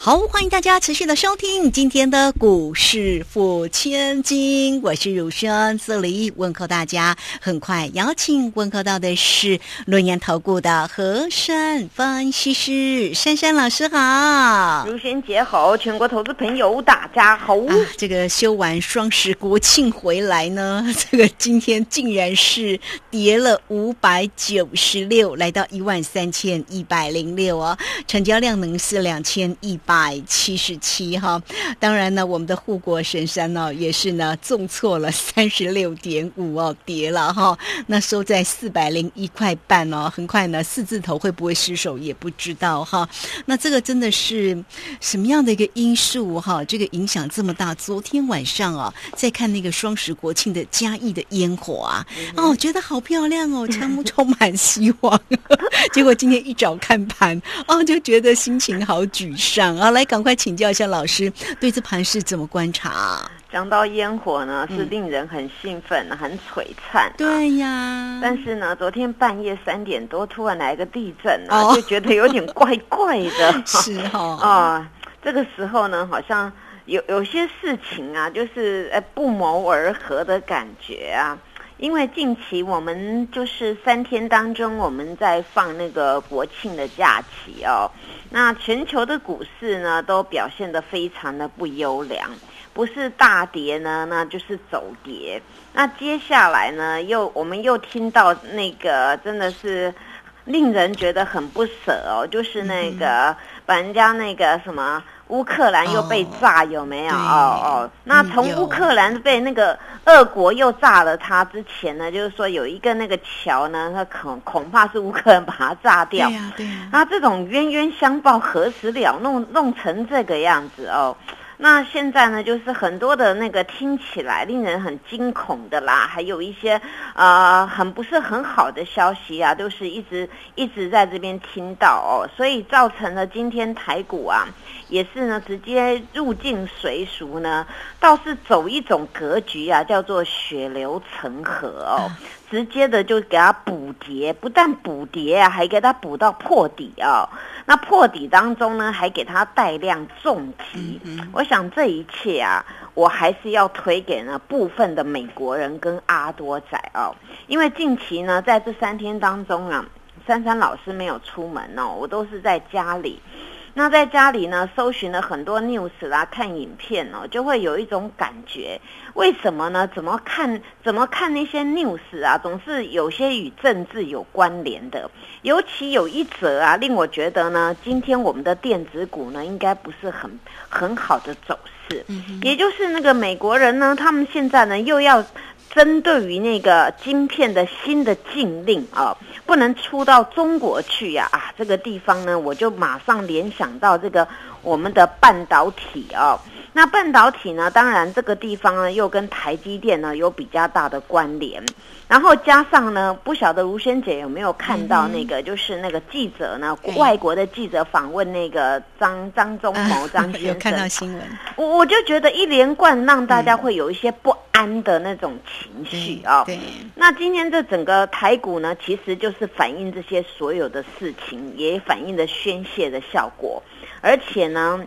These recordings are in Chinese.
好，欢迎大家持续的收听今天的股市付千金，我是汝轩，这里问候大家。很快邀请问候到的是论言投顾的何山分析师珊珊老师好，如轩姐好，全国投资朋友大家好。啊，这个休完双十国庆回来呢，这个今天竟然是跌了五百九十六，来到一万三千一百零六哦，成交量能是两千一。百七十七哈，当然呢，我们的护国神山呢也是呢重挫了三十六点五哦，跌了哈，那收在四百零一块半哦，很快呢四字头会不会失手也不知道哈。那这个真的是什么样的一个因素哈？这个影响这么大？昨天晚上啊，在看那个双十国庆的嘉义的烟火啊，哦，觉得好漂亮哦，全部充满希望。结果今天一早看盘哦，就觉得心情好沮丧。好，来赶快请教一下老师，对这盘是怎么观察？讲到烟火呢，是令人很兴奋、很璀璨。对呀，但是呢，昨天半夜三点多突然来个地震啊，就觉得有点怪怪的。是哦啊，这个时候呢，好像有有些事情啊，就是呃不谋而合的感觉啊。因为近期我们就是三天当中，我们在放那个国庆的假期哦。那全球的股市呢，都表现得非常的不优良，不是大跌呢，那就是走跌。那接下来呢，又我们又听到那个真的是令人觉得很不舍哦，就是那个把人家那个什么。乌克兰又被炸有没有？哦哦，那从乌克兰被那个俄国又炸了它之前呢，就是说有一个那个桥呢，它恐恐怕是乌克兰把它炸掉。对呀对呀。那这种冤冤相报何时了？弄弄成这个样子哦。那现在呢，就是很多的那个听起来令人很惊恐的啦，还有一些呃很不是很好的消息啊，都是一直一直在这边听到哦，所以造成了今天台股啊，也是呢直接入境随俗呢，倒是走一种格局啊，叫做血流成河哦。直接的就给它补跌，不但补跌啊，还给它补到破底啊。那破底当中呢，还给它带量重击。我想这一切啊，我还是要推给呢部分的美国人跟阿多仔哦。因为近期呢，在这三天当中啊，珊珊老师没有出门哦，我都是在家里。那在家里呢，搜寻了很多 news 啦，看影片哦，就会有一种感觉，为什么呢？怎么看？怎么看那些 news 啊？总是有些与政治有关联的，尤其有一则啊，令我觉得呢，今天我们的电子股呢，应该不是很很好的走势。嗯，也就是那个美国人呢，他们现在呢，又要。针对于那个晶片的新的禁令啊，不能出到中国去呀啊，这个地方呢，我就马上联想到这个我们的半导体啊。那半导体呢，当然这个地方呢，又跟台积电呢有比较大的关联。然后加上呢，不晓得吴萱姐有没有看到那个，就是那个记者呢，外国的记者访问那个张张忠谋张先生，有看到新闻。我我就觉得一连贯让大家会有一些不安的那种情绪啊。对。那今天这整个台股呢，其实就是反映这些所有的事情，也反映着宣泄的效果，而且呢。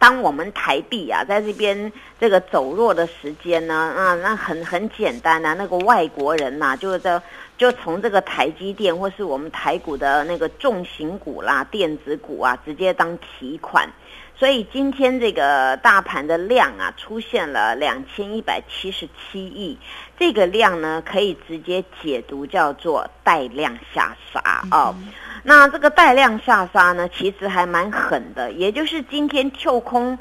当我们台币啊在这边这个走弱的时间呢，啊，那很很简单啊，那个外国人呐，就是在就从这个台积电或是我们台股的那个重型股啦、电子股啊，直接当提款。所以今天这个大盘的量啊，出现了两千一百七十七亿，这个量呢，可以直接解读叫做带量下杀哦。那这个带量下杀呢，其实还蛮狠的，也就是今天跳空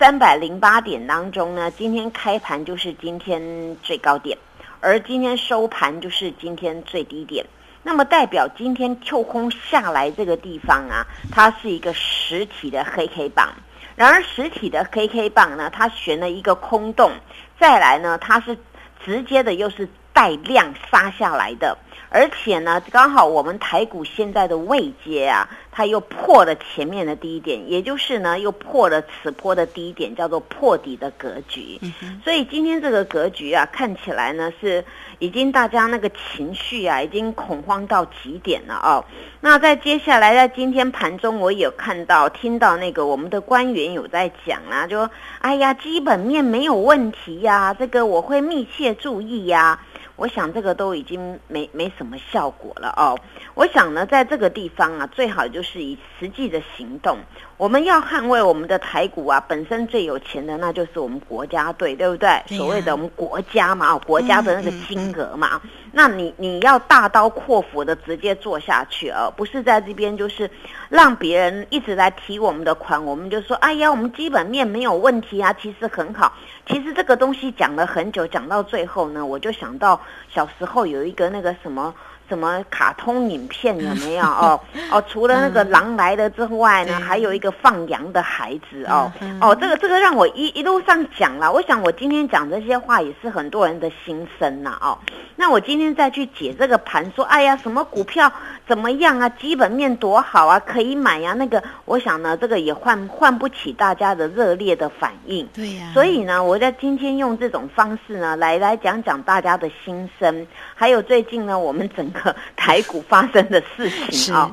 三百零八点当中呢，今天开盘就是今天最高点，而今天收盘就是今天最低点。那么代表今天跳空下来这个地方啊，它是一个实体的黑 K 棒。然而实体的黑 K 棒呢，它悬了一个空洞，再来呢，它是直接的又是带量杀下来的。而且呢，刚好我们台股现在的位阶啊，它又破了前面的低点，也就是呢，又破了此波的低点，叫做破底的格局。所以今天这个格局啊，看起来呢是已经大家那个情绪啊，已经恐慌到极点了哦。那在接下来在今天盘中，我有看到听到那个我们的官员有在讲啊，就说哎呀，基本面没有问题呀，这个我会密切注意呀。我想这个都已经没没什么效果了哦。我想呢，在这个地方啊，最好就是以实际的行动。我们要捍卫我们的台股啊，本身最有钱的那就是我们国家队，对不对？所谓的我们国家嘛，国家的那个金额嘛。那你你要大刀阔斧的直接做下去，而不是在这边就是让别人一直来提我们的款，我们就说哎呀，我们基本面没有问题啊，其实很好。其实这个东西讲了很久，讲到最后呢，我就想到小时候有一个那个什么。什么卡通影片有没有哦哦？除了那个狼来了之外呢，还有一个放羊的孩子哦哦，这个这个让我一一路上讲了。我想我今天讲这些话也是很多人的心声呐哦。那我今天再去解这个盘，说哎呀，什么股票怎么样啊？基本面多好啊，可以买呀。那个我想呢，这个也换换不起大家的热烈的反应。对呀。所以呢，我在今天用这种方式呢，来来讲讲大家的心声，还有最近呢，我们整个。台股发生的事情啊，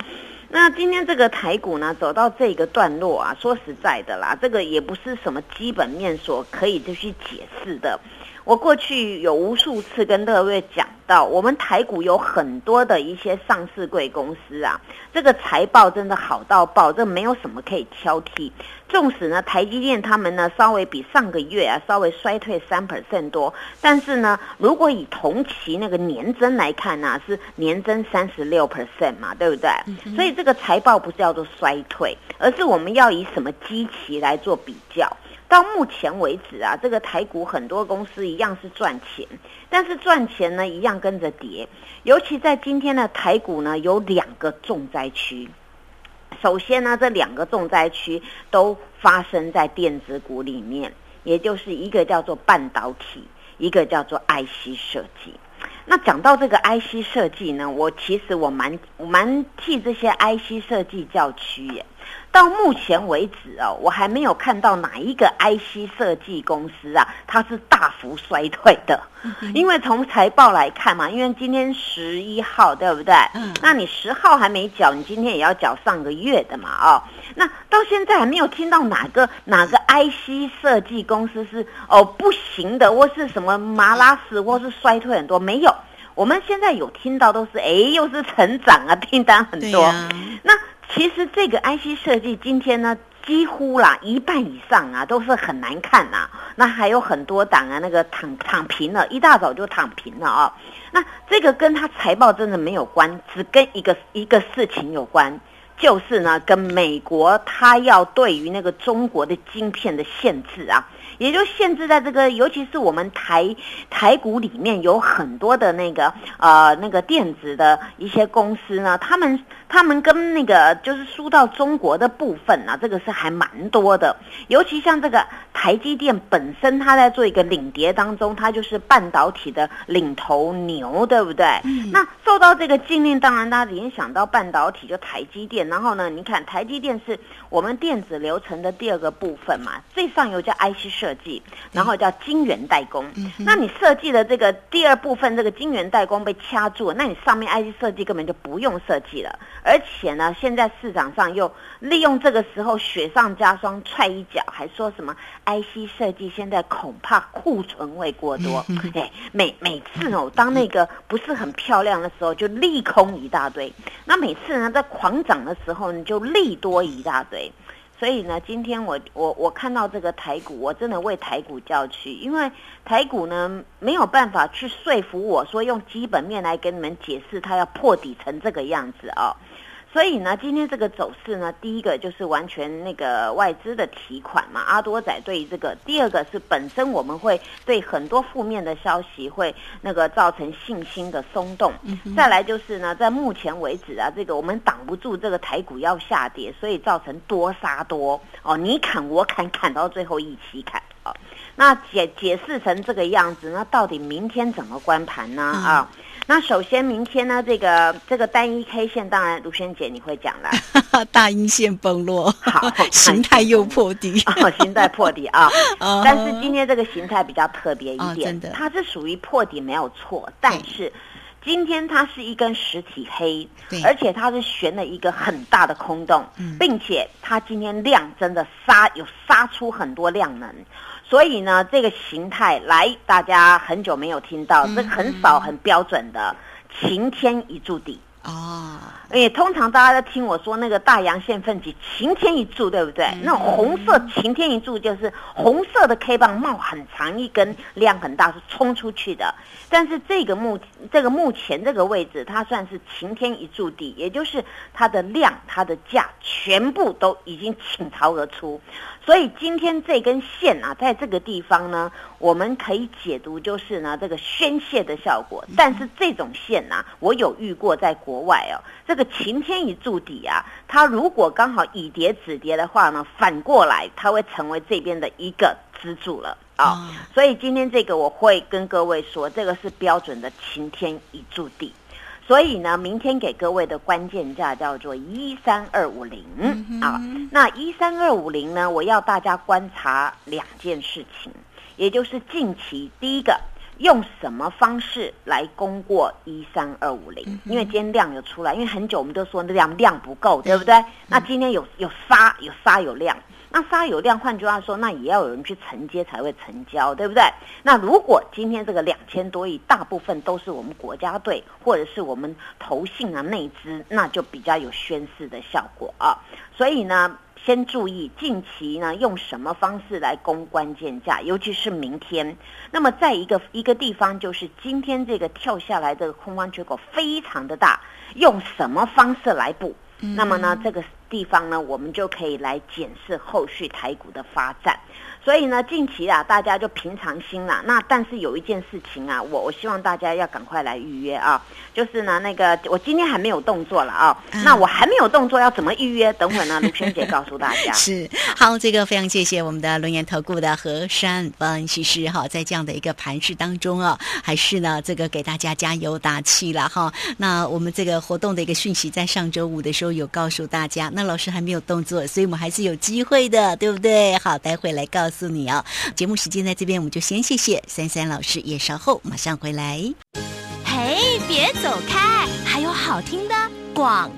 那今天这个台股呢走到这个段落啊，说实在的啦，这个也不是什么基本面所可以就去解释的。我过去有无数次跟各位讲到，我们台股有很多的一些上市贵公司啊，这个财报真的好到爆，这没有什么可以挑剔。纵使呢，台积电他们呢稍微比上个月啊稍微衰退三 percent 多，但是呢，如果以同期那个年增来看呢，是年增三十六 percent 嘛，对不对？所以这个财报不是叫做衰退，而是我们要以什么基期来做比较。到目前为止啊，这个台股很多公司一样是赚钱，但是赚钱呢一样跟着跌。尤其在今天的台股呢，有两个重灾区。首先呢，这两个重灾区都发生在电子股里面，也就是一个叫做半导体，一个叫做 IC 设计。那讲到这个 IC 设计呢，我其实我蛮我蛮替这些 IC 设计叫屈耶。到目前为止哦，我还没有看到哪一个 IC 设计公司啊，它是大幅衰退的。因为从财报来看嘛，因为今天十一号对不对？嗯。那你十号还没缴，你今天也要缴上个月的嘛？哦，那到现在还没有听到哪个哪个 IC 设计公司是哦不行的，或是什么麻拉死，或是衰退很多，没有。我们现在有听到都是哎，又是成长啊，订单很多。那。其实这个 IC 设计今天呢，几乎啦一半以上啊都是很难看呐。那还有很多档啊，那个躺躺平了，一大早就躺平了啊。那这个跟他财报真的没有关，只跟一个一个事情有关，就是呢，跟美国他要对于那个中国的晶片的限制啊。也就限制在这个，尤其是我们台台股里面有很多的那个呃那个电子的一些公司呢，他们他们跟那个就是输到中国的部分啊，这个是还蛮多的。尤其像这个台积电本身，它在做一个领跌当中，它就是半导体的领头牛，对不对？那受到这个禁令，当然大家联想到半导体就台积电，然后呢，你看台积电是我们电子流程的第二个部分嘛，最上游叫 IC 设。设计，然后叫晶圆代工。那你设计的这个第二部分，这个晶圆代工被掐住，那你上面 IC 设计根本就不用设计了。而且呢，现在市场上又利用这个时候雪上加霜，踹一脚，还说什么 IC 设计现在恐怕库存会过多。哎，每每次哦，当那个不是很漂亮的时候，就利空一大堆；那每次呢，在狂涨的时候，你就利多一大堆。所以呢，今天我我我看到这个台股，我真的为台股叫屈，因为台股呢没有办法去说服我说用基本面来给你们解释它要破底成这个样子哦。所以呢，今天这个走势呢，第一个就是完全那个外资的提款嘛，阿多仔对于这个；第二个是本身我们会对很多负面的消息会那个造成信心的松动。再来就是呢，在目前为止啊，这个我们挡不住这个台股要下跌，所以造成多杀多哦，你砍我砍，砍到最后一起砍哦。那解解释成这个样子，那到底明天怎么关盘呢？啊？那首先明天呢，这个这个单一 K 线，当然卢萱姐你会讲啦。大阴线崩落，好 形态又破底，哦，形态破底啊。哦但是今天这个形态比较特别一点，它是属于破底没有错，但是今天它是一根实体黑对，而且它是悬了一个很大的空洞，嗯并且它今天量真的杀有杀出很多量能。所以呢，这个形态来，大家很久没有听到，嗯这很少很标准的晴天一柱底。哦，因为通常大家在听我说那个大阳线奋起晴天一柱，对不对？嗯那种红色晴天一柱就是红色的 K 棒冒很长一根，量很大，是冲出去的。但是这个目这个目前这个位置，它算是晴天一柱底，也就是它的量、它的价全部都已经倾巢而出。所以今天这根线啊，在这个地方呢，我们可以解读就是呢这个宣泄的效果。但是这种线呐、我有遇过在国外哦，这个晴天一柱底啊，它如果刚好以跌止跌的话呢，反过来它会成为这边的一个支柱了啊。哦所以今天这个我会跟各位说，这个是标准的晴天一柱底。所以呢，明天给各位的关键价叫做一三二五零啊。那一三二五零呢，我要大家观察两件事情，也就是近期第一个。用什么方式来攻过一三二五零？因为今天量有出来，因为很久我们都说量量不够，对不对？那今天有有杀有杀有量，那杀有量，换句话说，那也要有人去承接才会成交，对不对？那如果今天这个两千多亿，大部分都是我们国家队或者是我们投信啊内资，那就比较有宣示的效果啊。所以呢，先注意近期呢用什么方式来攻关键价，尤其是明天。那么在一个一个地方，就是今天这个跳下来这个空方缺口非常的大，用什么方式来补？那么呢，这个地方呢，我们就可以来检视后续台股的发展。所以呢，近期啊，大家就平常心啦。那但是有一件事情啊，我我希望大家要赶快来预约啊，就是呢，那个我今天还没有动作了啊，嗯那我还没有动作，要怎么预约？等会儿呢，卢萱姐告诉大家。是好，这个非常谢谢我们的轮研投顾的何山分析师哈，在这样的一个盘势当中啊，还是呢这个给大家加油打气了哈。那我们这个活动的一个讯息在上周五的时候有告诉大家，那老师还没有动作，所以我们还是有机会的，对不对？好，待会来告诉你哦。节目时间在这边，我们就先谢谢三三老师，也稍后马上回来。嘿，别走开，还有好听的广。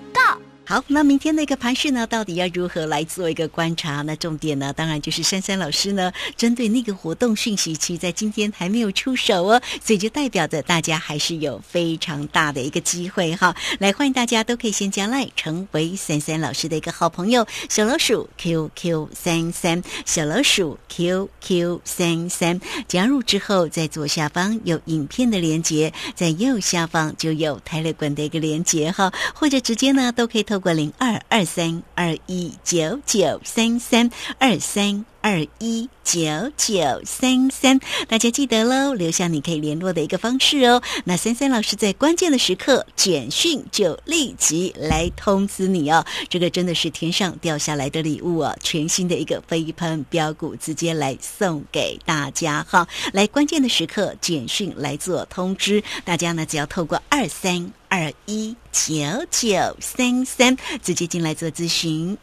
好，那明天那个盘势呢，到底要如何来做一个观察？那重点呢，当然就是珊珊老师呢，针对那个活动讯息，其实在今天还没有出手哦，所以就代表着大家还是有非常大的一个机会哈。来，欢迎大家都可以先加赖，成为珊珊老师的一个好朋友，小老鼠 QQ 三三，小老鼠 QQ 三三，加入之后，在左下方有影片的连接，在右下方就有泰勒管的一个连接哈，或者直接呢都可以透过零二二三二一九九三三二三。二一九九三三，大家记得喽，留下你可以联络的一个方式哦。那三三老师在关键的时刻，简讯就立即来通知你哦。这个真的是天上掉下来的礼物哦，全新的一个飞喷标股，直接来送给大家哈。来关键的时刻，简讯来做通知，大家呢只要透过二三二一九九三三直接进来做咨询。